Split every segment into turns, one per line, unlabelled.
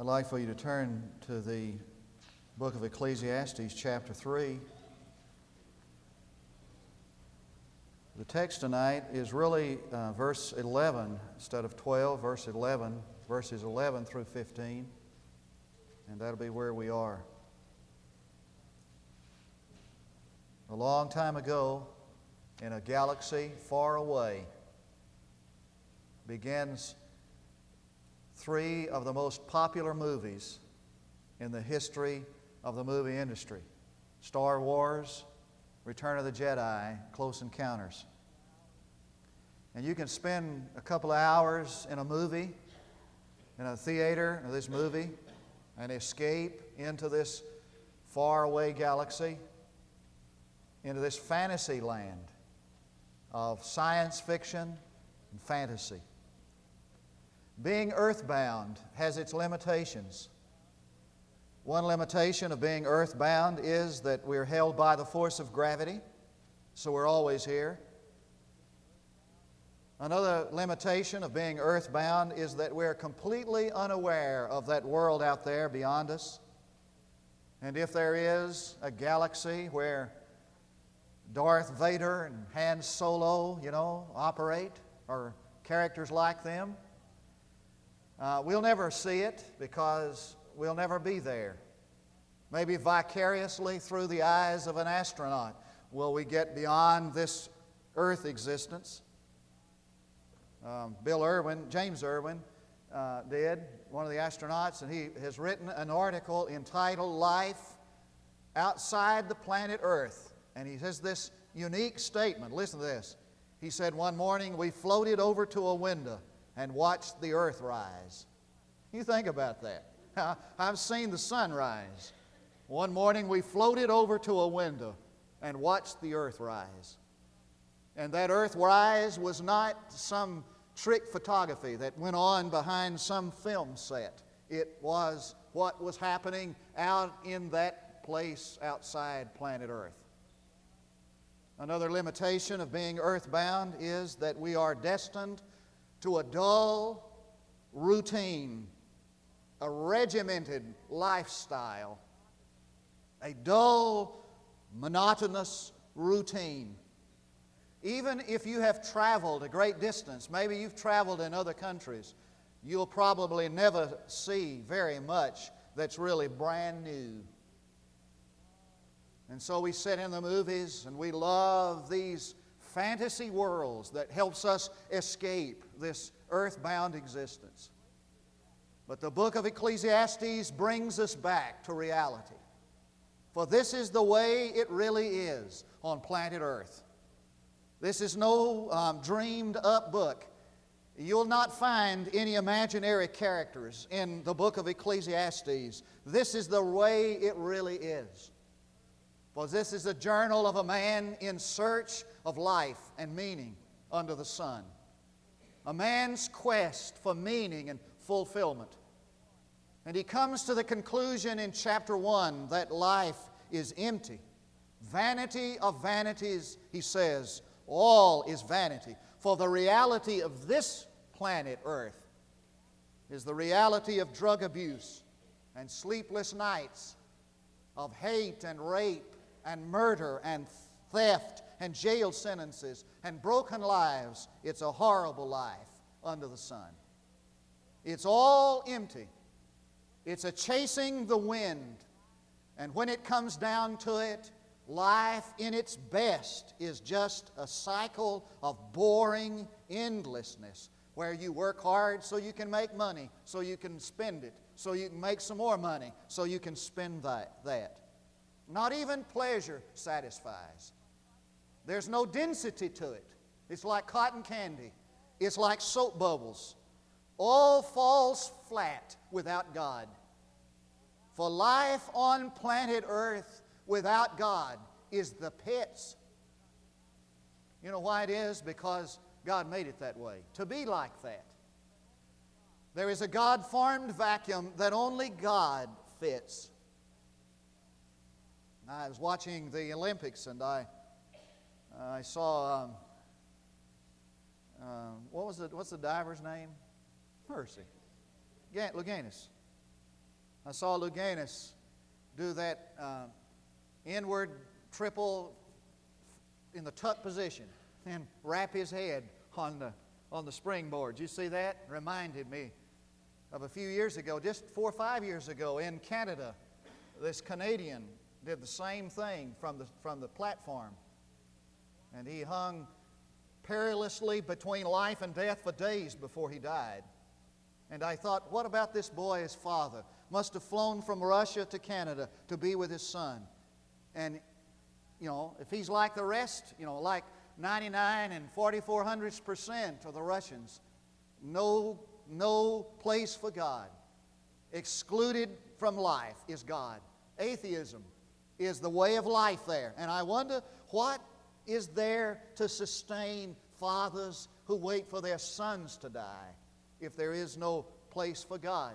I'd like for you to turn to the book of Ecclesiastes, chapter 3. The text tonight is really uh, verse 11 instead of 12, verse 11, verses 11 through 15, and that'll be where we are. A long time ago, in a galaxy far away, begins three of the most popular movies in the history of the movie industry Star Wars, Return of the Jedi, Close Encounters. And you can spend a couple of hours in a movie, in a theater, of this movie, and escape into this faraway galaxy, into this fantasy land of science fiction and fantasy. Being earthbound has its limitations. One limitation of being earthbound is that we're held by the force of gravity, so we're always here. Another limitation of being earthbound is that we're completely unaware of that world out there beyond us. And if there is a galaxy where Darth Vader and Han Solo, you know, operate, or characters like them, uh, we'll never see it because we'll never be there. Maybe vicariously through the eyes of an astronaut will we get beyond this earth existence. Um, Bill Irwin, James Irwin, uh, did, one of the astronauts, and he has written an article entitled Life Outside the Planet Earth. And he says this unique statement. Listen to this. He said, One morning we floated over to a window and watched the earth rise. You think about that. I've seen the sun rise. One morning we floated over to a window and watched the earth rise. And that earth rise was not some trick photography that went on behind some film set. It was what was happening out in that place outside planet Earth. Another limitation of being earthbound is that we are destined to a dull routine, a regimented lifestyle, a dull, monotonous routine. Even if you have traveled a great distance, maybe you've traveled in other countries, you'll probably never see very much that's really brand new. And so we sit in the movies and we love these fantasy worlds that helps us escape this earthbound existence. But the book of Ecclesiastes brings us back to reality. For this is the way it really is on planet Earth. This is no um, dreamed up book. You'll not find any imaginary characters in the book of Ecclesiastes. This is the way it really is. For this is a journal of a man in search of life and meaning under the sun. A man's quest for meaning and fulfillment. And he comes to the conclusion in chapter 1 that life is empty. Vanity of vanities, he says, all is vanity. For the reality of this planet, Earth, is the reality of drug abuse and sleepless nights, of hate and rape and murder and theft and jail sentences and broken lives. It's a horrible life under the sun. It's all empty. It's a chasing the wind. And when it comes down to it, life in its best is just a cycle of boring endlessness where you work hard so you can make money, so you can spend it, so you can make some more money, so you can spend that. that. Not even pleasure satisfies. There's no density to it. It's like cotton candy, it's like soap bubbles. All falls flat without God. For life on planet Earth without God is the pits. You know why it is? Because God made it that way, to be like that. There is a God formed vacuum that only God fits. I was watching the Olympics and I, uh, I saw, um, uh, what was the, what's the diver's name? Mercy. Louganis. I saw Louganis do that uh, inward triple in the tuck position and wrap his head on the, on the springboard. You see that? Reminded me of a few years ago, just four or five years ago in Canada. This Canadian did the same thing from the, from the platform. And he hung perilously between life and death for days before he died. And I thought, what about this boy, his father? Must have flown from Russia to Canada to be with his son. And, you know, if he's like the rest, you know, like 99 and 44 hundredths percent of the Russians, no, no place for God. Excluded from life is God. Atheism is the way of life there. And I wonder what is there to sustain fathers who wait for their sons to die if there is no place for God?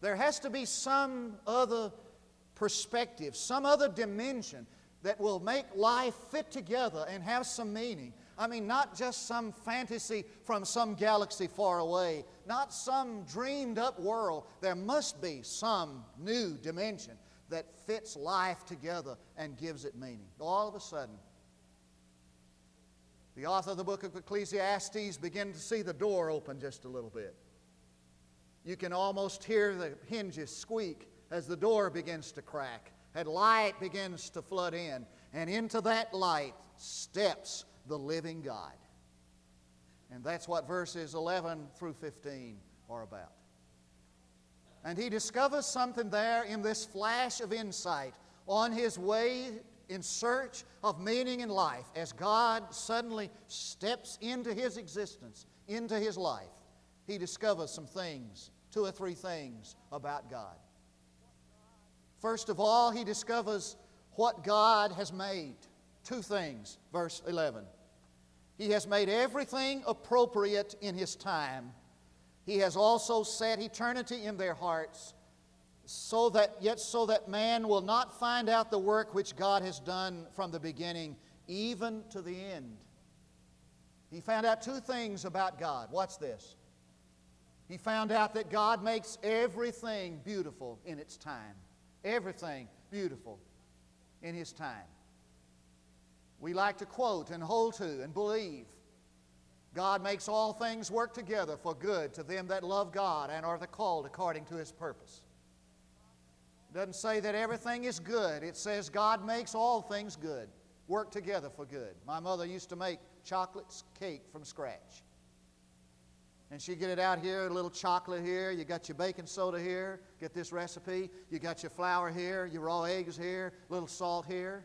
There has to be some other perspective, some other dimension that will make life fit together and have some meaning. I mean, not just some fantasy from some galaxy far away, not some dreamed up world. There must be some new dimension that fits life together and gives it meaning. All of a sudden, the author of the book of Ecclesiastes begins to see the door open just a little bit. You can almost hear the hinges squeak as the door begins to crack and light begins to flood in. And into that light steps the living God. And that's what verses 11 through 15 are about. And he discovers something there in this flash of insight on his way in search of meaning in life as God suddenly steps into his existence, into his life. He discovers some things, two or three things about God. First of all, he discovers what God has made. Two things, verse 11. He has made everything appropriate in His time. He has also set eternity in their hearts, so that yet so that man will not find out the work which God has done from the beginning, even to the end. He found out two things about God. What's this? He found out that God makes everything beautiful in its time. Everything beautiful in His time. We like to quote and hold to and believe. God makes all things work together for good to them that love God and are the called according to His purpose. It doesn't say that everything is good. It says God makes all things good, work together for good. My mother used to make chocolate cake from scratch. And she get it out here, a little chocolate here, you got your baking soda here, get this recipe, you got your flour here, your raw eggs here, a little salt here.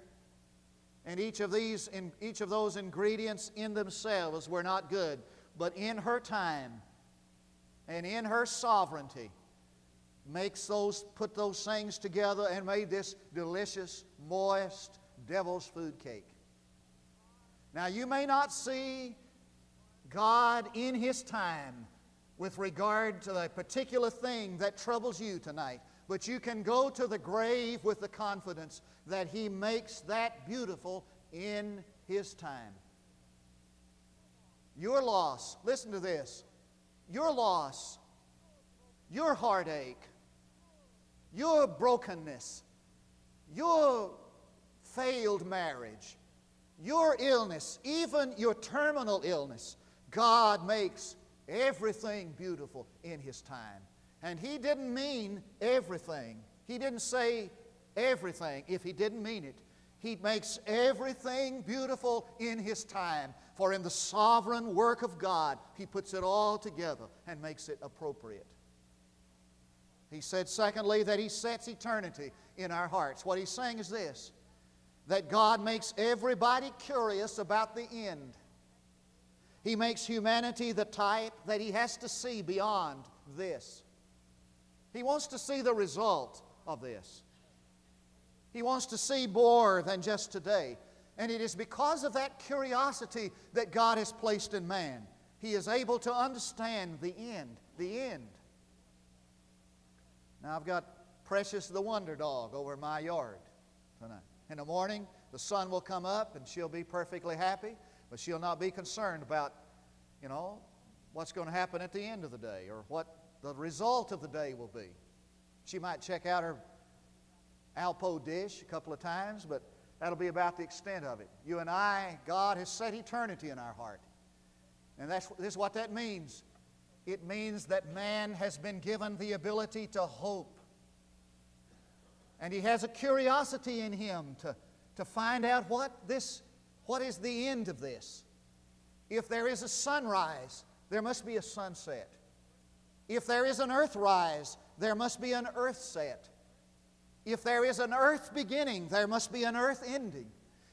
And each of these, in, each of those ingredients in themselves were not good. But in her time and in her sovereignty, makes those, put those things together and made this delicious, moist, devil's food cake. Now, you may not see God in His time with regard to the particular thing that troubles you tonight. But you can go to the grave with the confidence that He makes that beautiful in His time. Your loss, listen to this, your loss, your heartache, your brokenness, your failed marriage, your illness, even your terminal illness, God makes everything beautiful in His time. And He didn't mean everything. He didn't say everything if He didn't mean it. He makes everything beautiful in His time. For in the sovereign work of God, He puts it all together and makes it appropriate. He said, secondly, that He sets eternity in our hearts. What He's saying is this that God makes everybody curious about the end. He makes humanity the type that he has to see beyond this. He wants to see the result of this. He wants to see more than just today. And it is because of that curiosity that God has placed in man. He is able to understand the end, the end. Now, I've got Precious the Wonder Dog over my yard tonight. In the morning, the sun will come up and she'll be perfectly happy. But she'll not be concerned about, you know, what's going to happen at the end of the day or what the result of the day will be. She might check out her Alpo dish a couple of times, but that'll be about the extent of it. You and I, God has set eternity in our heart. And that's, this is what that means. It means that man has been given the ability to hope. And he has a curiosity in him to, to find out what, this, what is the end of this. If there is a sunrise, there must be a sunset. If there is an earth rise, there must be an earth set. If there is an earth beginning, there must be an earth ending.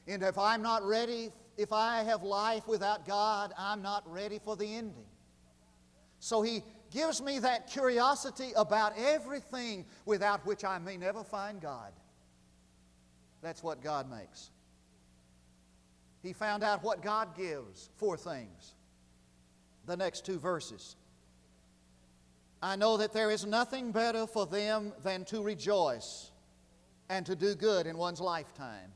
And if I'm not ready, if I have life without God, I'm not ready for the ending. So he gives me that curiosity about everything without which I may never find God. That's what God makes. He found out what God gives four things. The next two verses. I know that there is nothing better for them than to rejoice and to do good in one's lifetime.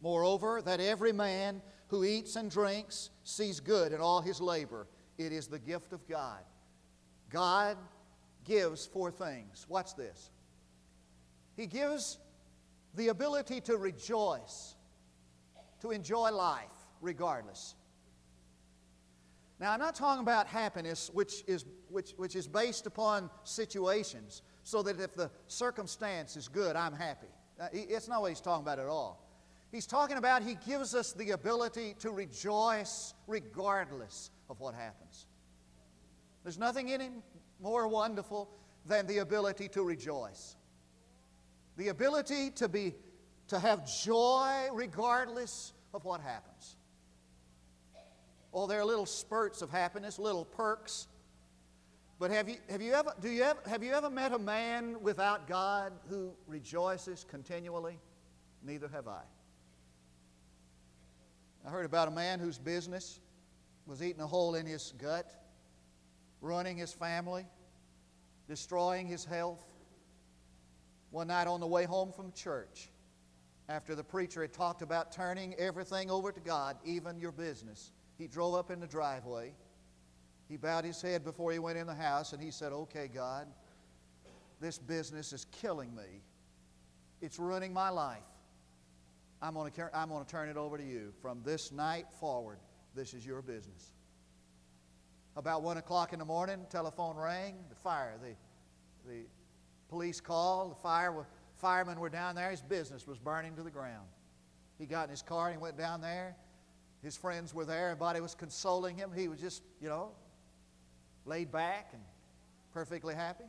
Moreover, that every man who eats and drinks sees good in all his labor. It is the gift of God. God gives four things. Watch this. He gives the ability to rejoice, to enjoy life regardless. Now, I'm not talking about happiness, which is, which, which is based upon situations, so that if the circumstance is good, I'm happy. Uh, it's not what he's talking about at all. He's talking about he gives us the ability to rejoice regardless of what happens. There's nothing in him more wonderful than the ability to rejoice. The ability to be to have joy regardless of what happens. Oh, there are little spurts of happiness, little perks. But have you, have you ever, do you ever, have you ever met a man without God who rejoices continually? Neither have I. I heard about a man whose business was eating a hole in his gut, ruining his family, destroying his health. One night on the way home from church, after the preacher had talked about turning everything over to God, even your business, he drove up in the driveway. He bowed his head before he went in the house and he said, Okay, God, this business is killing me. It's ruining my life. I'm going, to, I'm going to turn it over to you. From this night forward, this is your business. About 1 o'clock in the morning, telephone rang, the fire, the, the police called, the fire, firemen were down there, his business was burning to the ground. He got in his car and he went down there. His friends were there, everybody was consoling him. He was just, you know, laid back and perfectly happy.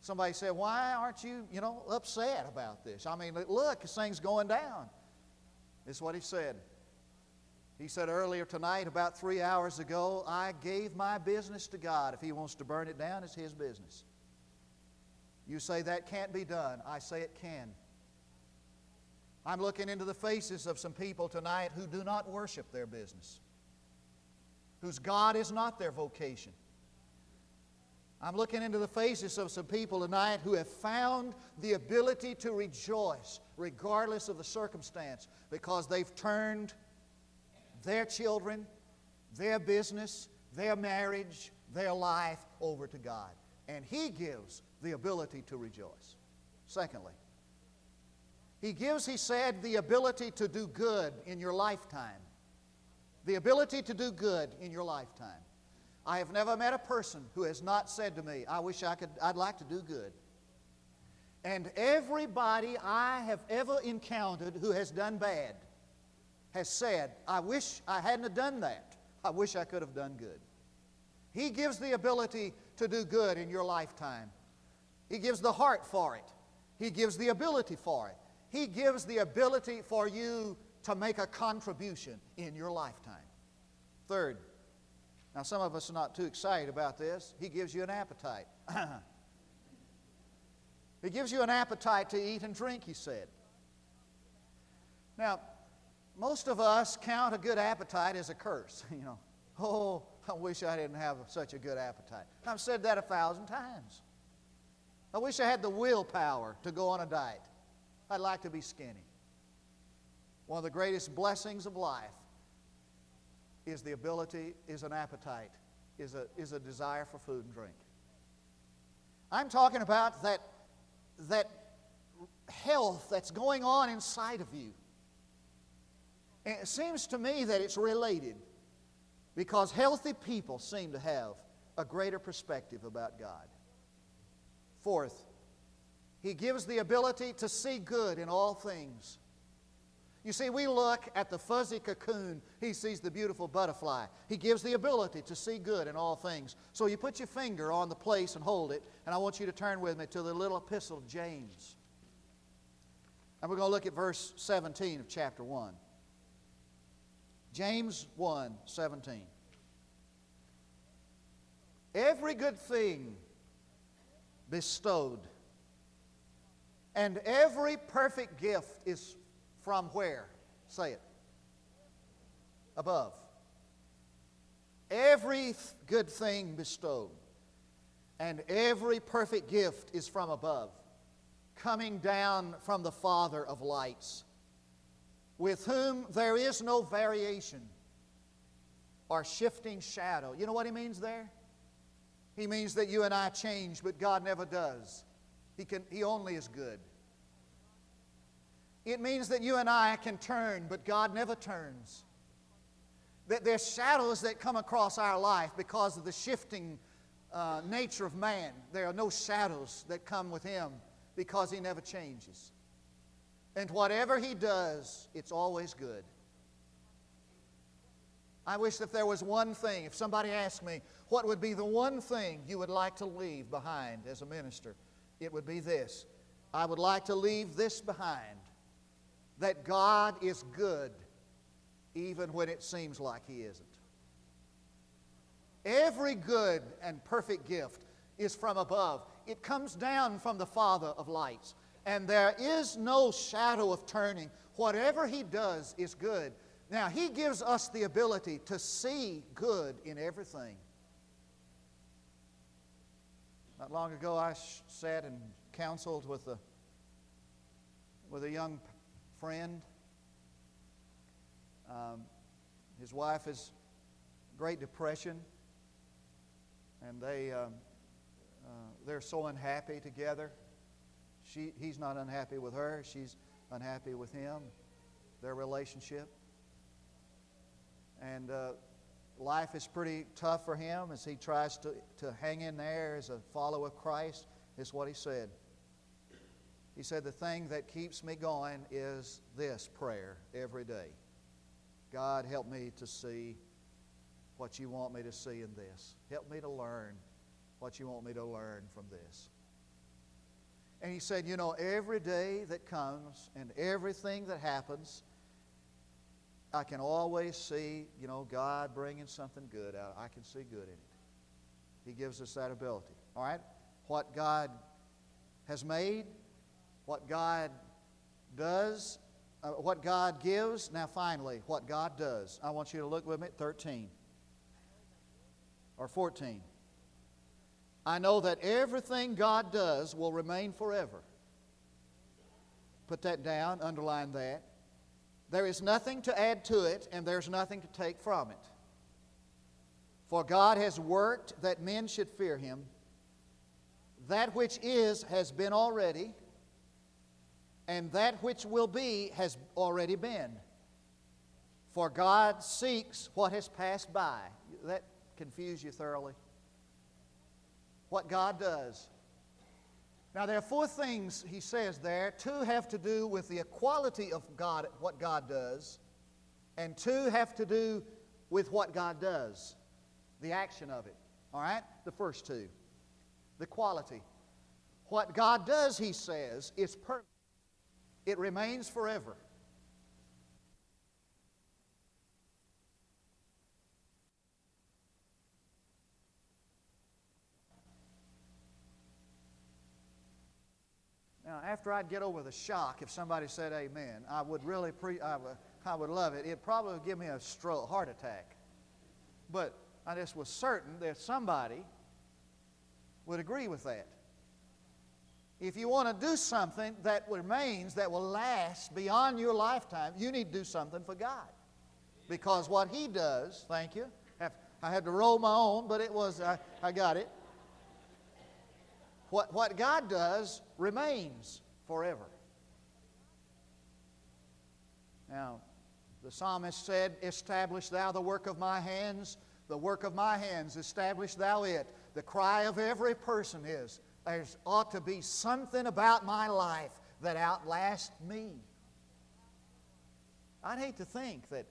Somebody said, Why aren't you, you know, upset about this? I mean, look, this thing's going down. This is what he said. He said earlier tonight, about three hours ago, I gave my business to God. If He wants to burn it down, it's His business. You say that can't be done. I say it can. I'm looking into the faces of some people tonight who do not worship their business, whose God is not their vocation. I'm looking into the faces of some people tonight who have found the ability to rejoice regardless of the circumstance because they've turned their children, their business, their marriage, their life over to God. And He gives the ability to rejoice. Secondly, He gives, He said, the ability to do good in your lifetime. The ability to do good in your lifetime. I have never met a person who has not said to me, I wish I could, I'd like to do good. And everybody I have ever encountered who has done bad has said, I wish I hadn't have done that. I wish I could have done good. He gives the ability to do good in your lifetime. He gives the heart for it. He gives the ability for it. He gives the ability for you to make a contribution in your lifetime. Third, now, some of us are not too excited about this. He gives you an appetite. he gives you an appetite to eat and drink, he said. Now, most of us count a good appetite as a curse. You know, oh, I wish I didn't have such a good appetite. I've said that a thousand times. I wish I had the willpower to go on a diet. I'd like to be skinny. One of the greatest blessings of life is the ability, is an appetite, is a, is a desire for food and drink. I'm talking about that, that health that's going on inside of you. And it seems to me that it's related because healthy people seem to have a greater perspective about God. Fourth, He gives the ability to see good in all things. You see, we look at the fuzzy cocoon, he sees the beautiful butterfly. He gives the ability to see good in all things. So you put your finger on the place and hold it, and I want you to turn with me to the little epistle of James. And we're going to look at verse 17 of chapter 1. James 1 17. Every good thing bestowed, and every perfect gift is from where? Say it. Above. Every good thing bestowed, and every perfect gift is from above, coming down from the Father of lights with whom there is no variation or shifting shadow. You know what he means there? He means that you and I change, but God never does. He, can, he only is good. It means that you and I can turn, but God never turns. That there's shadows that come across our life because of the shifting uh, nature of man. There are no shadows that come with Him because He never changes. And whatever He does, it's always good. I wish if there was one thing, if somebody asked me, what would be the one thing you would like to leave behind as a minister? It would be this I would like to leave this behind that God is good even when it seems like He isn't. Every good and perfect gift is from above, it comes down from the Father of lights and there is no shadow of turning. Whatever He does is good. Now, He gives us the ability to see good in everything. Not long ago, I sat and counseled with a, with a young friend. Um, his wife is Great Depression, and they, um, uh, they're so unhappy together. She, he's not unhappy with her, she's unhappy with him, their relationship. And uh, life is pretty tough for him as he tries to, to hang in there as a follower of Christ, is what he said. He said, The thing that keeps me going is this prayer every day God, help me to see what you want me to see in this. Help me to learn what you want me to learn from this. And he said, You know, every day that comes and everything that happens, I can always see, you know, God bringing something good out. I can see good in it. He gives us that ability. All right? What God has made, what God does, uh, what God gives. Now, finally, what God does. I want you to look with me at 13 or 14. I know that everything God does will remain forever. Put that down, underline that. There is nothing to add to it, and there's nothing to take from it. For God has worked that men should fear Him. That which is has been already, and that which will be has already been. For God seeks what has passed by. That confuse you thoroughly? what God does. Now, there are four things he says there. Two have to do with the equality of God, what God does, and two have to do with what God does, the action of it. All right? The first two. The quality. What God does, he says, is permanent, it remains forever. Now, after I'd get over the shock, if somebody said amen, I would really, pre- I, would, I would love it. It'd probably give me a stroke, heart attack. But I just was certain that somebody would agree with that. If you want to do something that remains, that will last beyond your lifetime, you need to do something for God. Because what He does, thank you, I had to roll my own, but it was, I, I got it. What, what God does remains forever. Now, the psalmist said, Establish thou the work of my hands, the work of my hands, establish thou it. The cry of every person is, There ought to be something about my life that outlasts me. I'd hate to think that,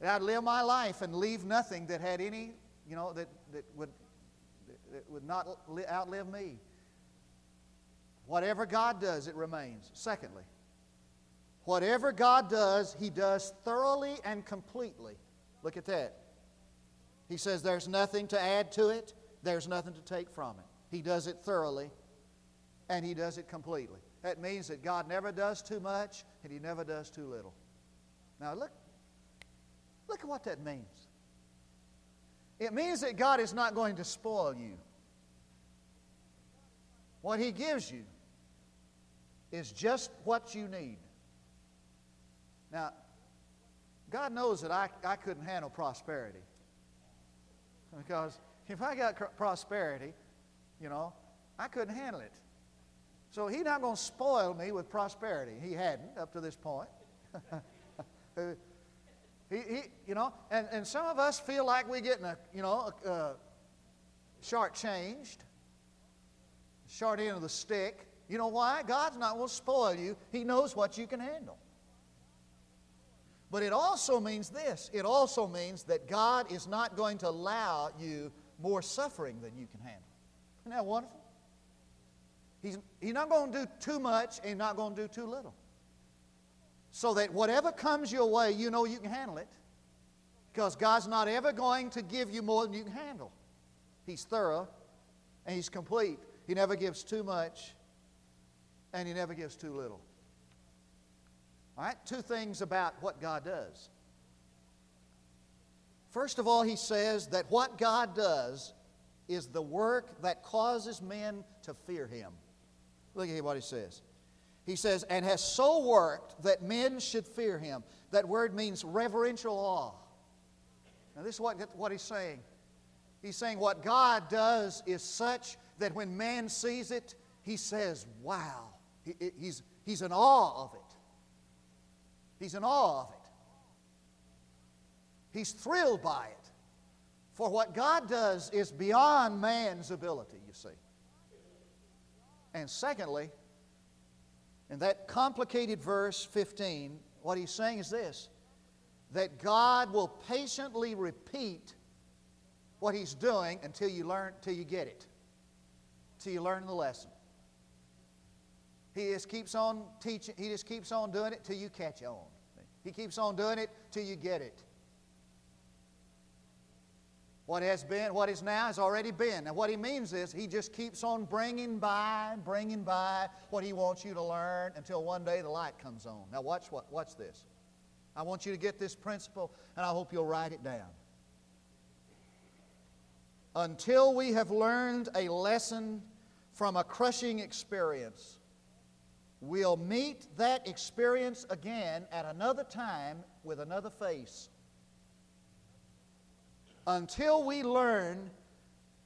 that I'd live my life and leave nothing that had any, you know, that, that, would, that would not outlive me. Whatever God does, it remains. Secondly, whatever God does, He does thoroughly and completely. Look at that. He says there's nothing to add to it, there's nothing to take from it. He does it thoroughly and He does it completely. That means that God never does too much and He never does too little. Now, look, look at what that means. It means that God is not going to spoil you. What He gives you is just what you need. Now, God knows that I, I couldn't handle prosperity. Because if I got prosperity, you know, I couldn't handle it. So He's not going to spoil me with prosperity. He hadn't up to this point. he, he, you know, and, and some of us feel like we're getting a, you know, a, a short changed, short end of the stick. You know why? God's not going to spoil you. He knows what you can handle. But it also means this it also means that God is not going to allow you more suffering than you can handle. Isn't that wonderful? He's, he's not going to do too much and not going to do too little. So that whatever comes your way, you know you can handle it. Because God's not ever going to give you more than you can handle. He's thorough and He's complete. He never gives too much and He never gives too little. All right, two things about what God does. First of all, He says that what God does is the work that causes men to fear Him. Look at what He says. He says, and has so worked that men should fear him. That word means reverential awe. Now, this is what, what he's saying. He's saying what God does is such that when man sees it, he says, Wow. He, he's, he's in awe of it. He's in awe of it. He's thrilled by it. For what God does is beyond man's ability, you see. And secondly, in that complicated verse 15, what he's saying is this that God will patiently repeat what he's doing until you learn, till you get it, till you learn the lesson. He just keeps on teaching, he just keeps on doing it till you catch on. He keeps on doing it till you get it. What has been, what is now, has already been. And what he means is he just keeps on bringing by, bringing by what he wants you to learn until one day the light comes on. Now, watch, what, watch this. I want you to get this principle, and I hope you'll write it down. Until we have learned a lesson from a crushing experience, we'll meet that experience again at another time with another face until we learn,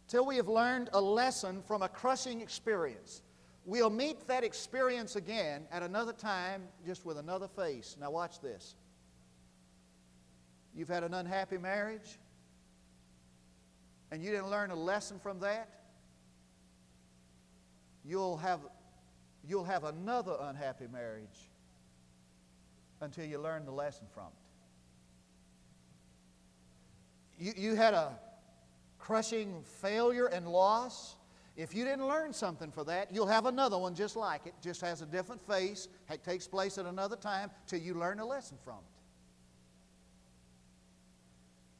till we have learned a lesson from a crushing experience. We'll meet that experience again at another time, just with another face. Now, watch this. You've had an unhappy marriage, and you didn't learn a lesson from that. You'll have, you'll have another unhappy marriage until you learn the lesson from it you, you had a crushing failure and loss. If you didn't learn something for that, you'll have another one just like it, just has a different face, it takes place at another time till you learn a lesson from it.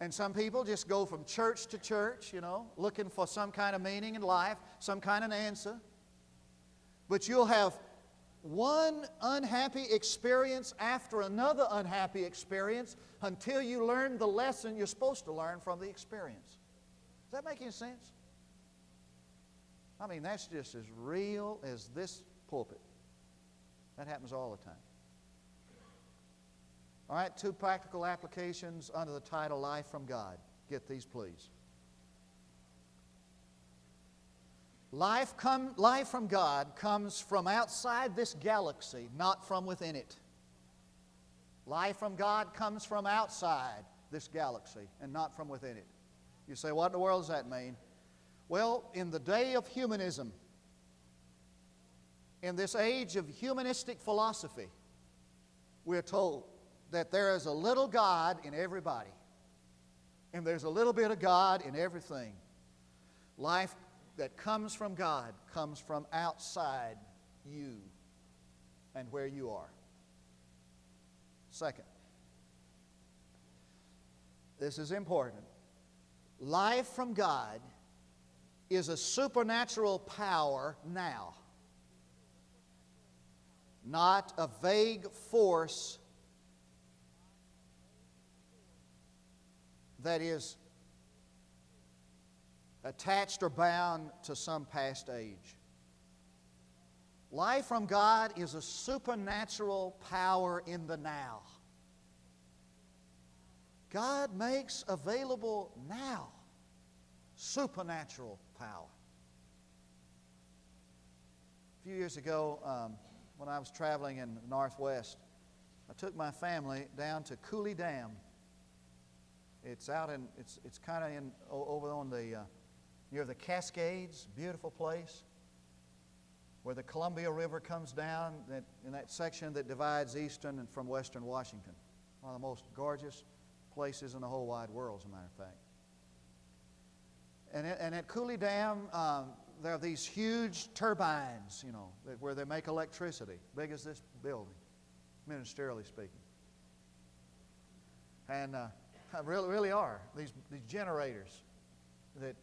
And some people just go from church to church, you know, looking for some kind of meaning in life, some kind of answer. But you'll have one unhappy experience after another unhappy experience until you learn the lesson you're supposed to learn from the experience. Does that make any sense? I mean, that's just as real as this pulpit. That happens all the time. All right, two practical applications under the title Life from God. Get these, please. Life, come, life from God comes from outside this galaxy, not from within it. Life from God comes from outside this galaxy and not from within it. You say, what in the world does that mean? Well, in the day of humanism, in this age of humanistic philosophy, we're told that there is a little God in everybody, and there's a little bit of God in everything. Life that comes from God comes from outside you and where you are. Second, this is important. Life from God is a supernatural power now, not a vague force that is attached or bound to some past age. Life from God is a supernatural power in the now. God makes available now supernatural power. A few years ago, um, when I was traveling in the Northwest, I took my family down to Coulee Dam. It's out in, it's, it's kind of in, over on the, uh, near the Cascades, beautiful place, where the Columbia River comes down that, in that section that divides eastern and from western Washington. One of the most gorgeous places in the whole wide world, as a matter of fact. And, and at Coulee Dam, um, there are these huge turbines, you know, where they make electricity, big as this building, ministerially speaking. And uh, really, really are these, these generators that,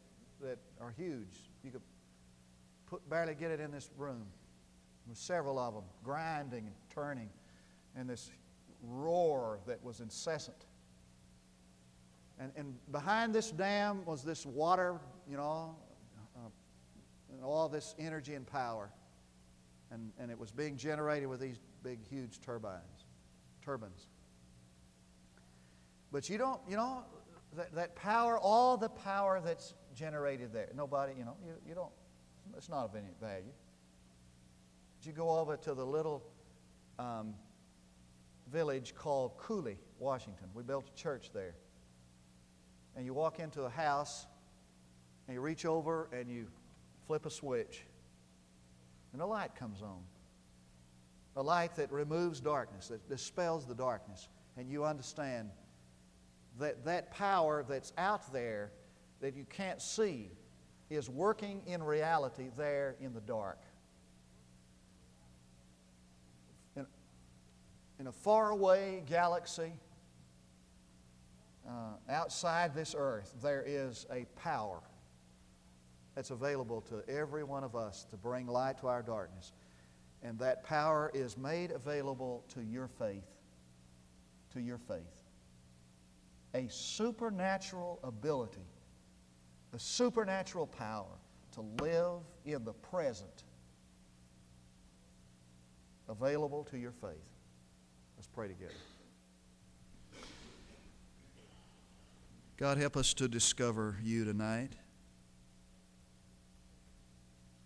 that are huge. You could put, barely get it in this room. With several of them grinding and turning, and this roar that was incessant. And, and behind this dam was this water, you know, uh, and all this energy and power. And, and it was being generated with these big, huge turbines, turbines. But you don't, you know, that, that power, all the power that's generated there, nobody, you know, you, you don't, it's not of any value. But you go over to the little um, village called Coulee, Washington. We built a church there and you walk into a house and you reach over and you flip a switch and a light comes on. A light that removes darkness, that dispels the darkness. And you understand that that power that's out there that you can't see is working in reality there in the dark. In, in a faraway galaxy, uh, outside this earth, there is a power that's available to every one of us to bring light to our darkness. And that power is made available to your faith. To your faith. A supernatural ability, a supernatural power to live in the present available to your faith. Let's pray together. God, help us to discover you tonight.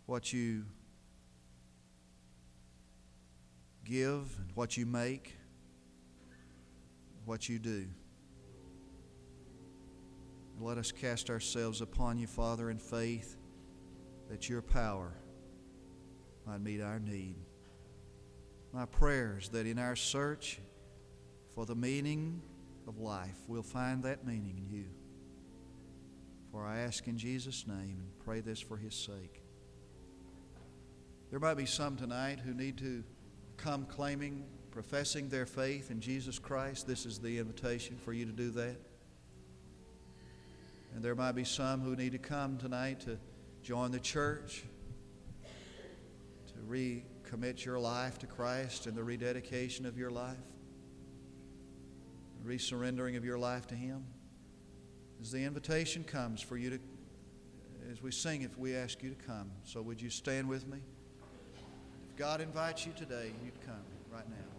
What you give, and what you make, what you do. Let us cast ourselves upon you, Father, in faith that your power might meet our need. My prayers that in our search for the meaning of life, we'll find that meaning in you. For I ask in Jesus' name and pray this for his sake. There might be some tonight who need to come claiming, professing their faith in Jesus Christ. This is the invitation for you to do that. And there might be some who need to come tonight to join the church, to recommit your life to Christ and the rededication of your life the resurrendering of your life to Him. As the invitation comes for you to, as we sing, if we ask you to come. So would you stand with me? If God invites you today, you'd come right now.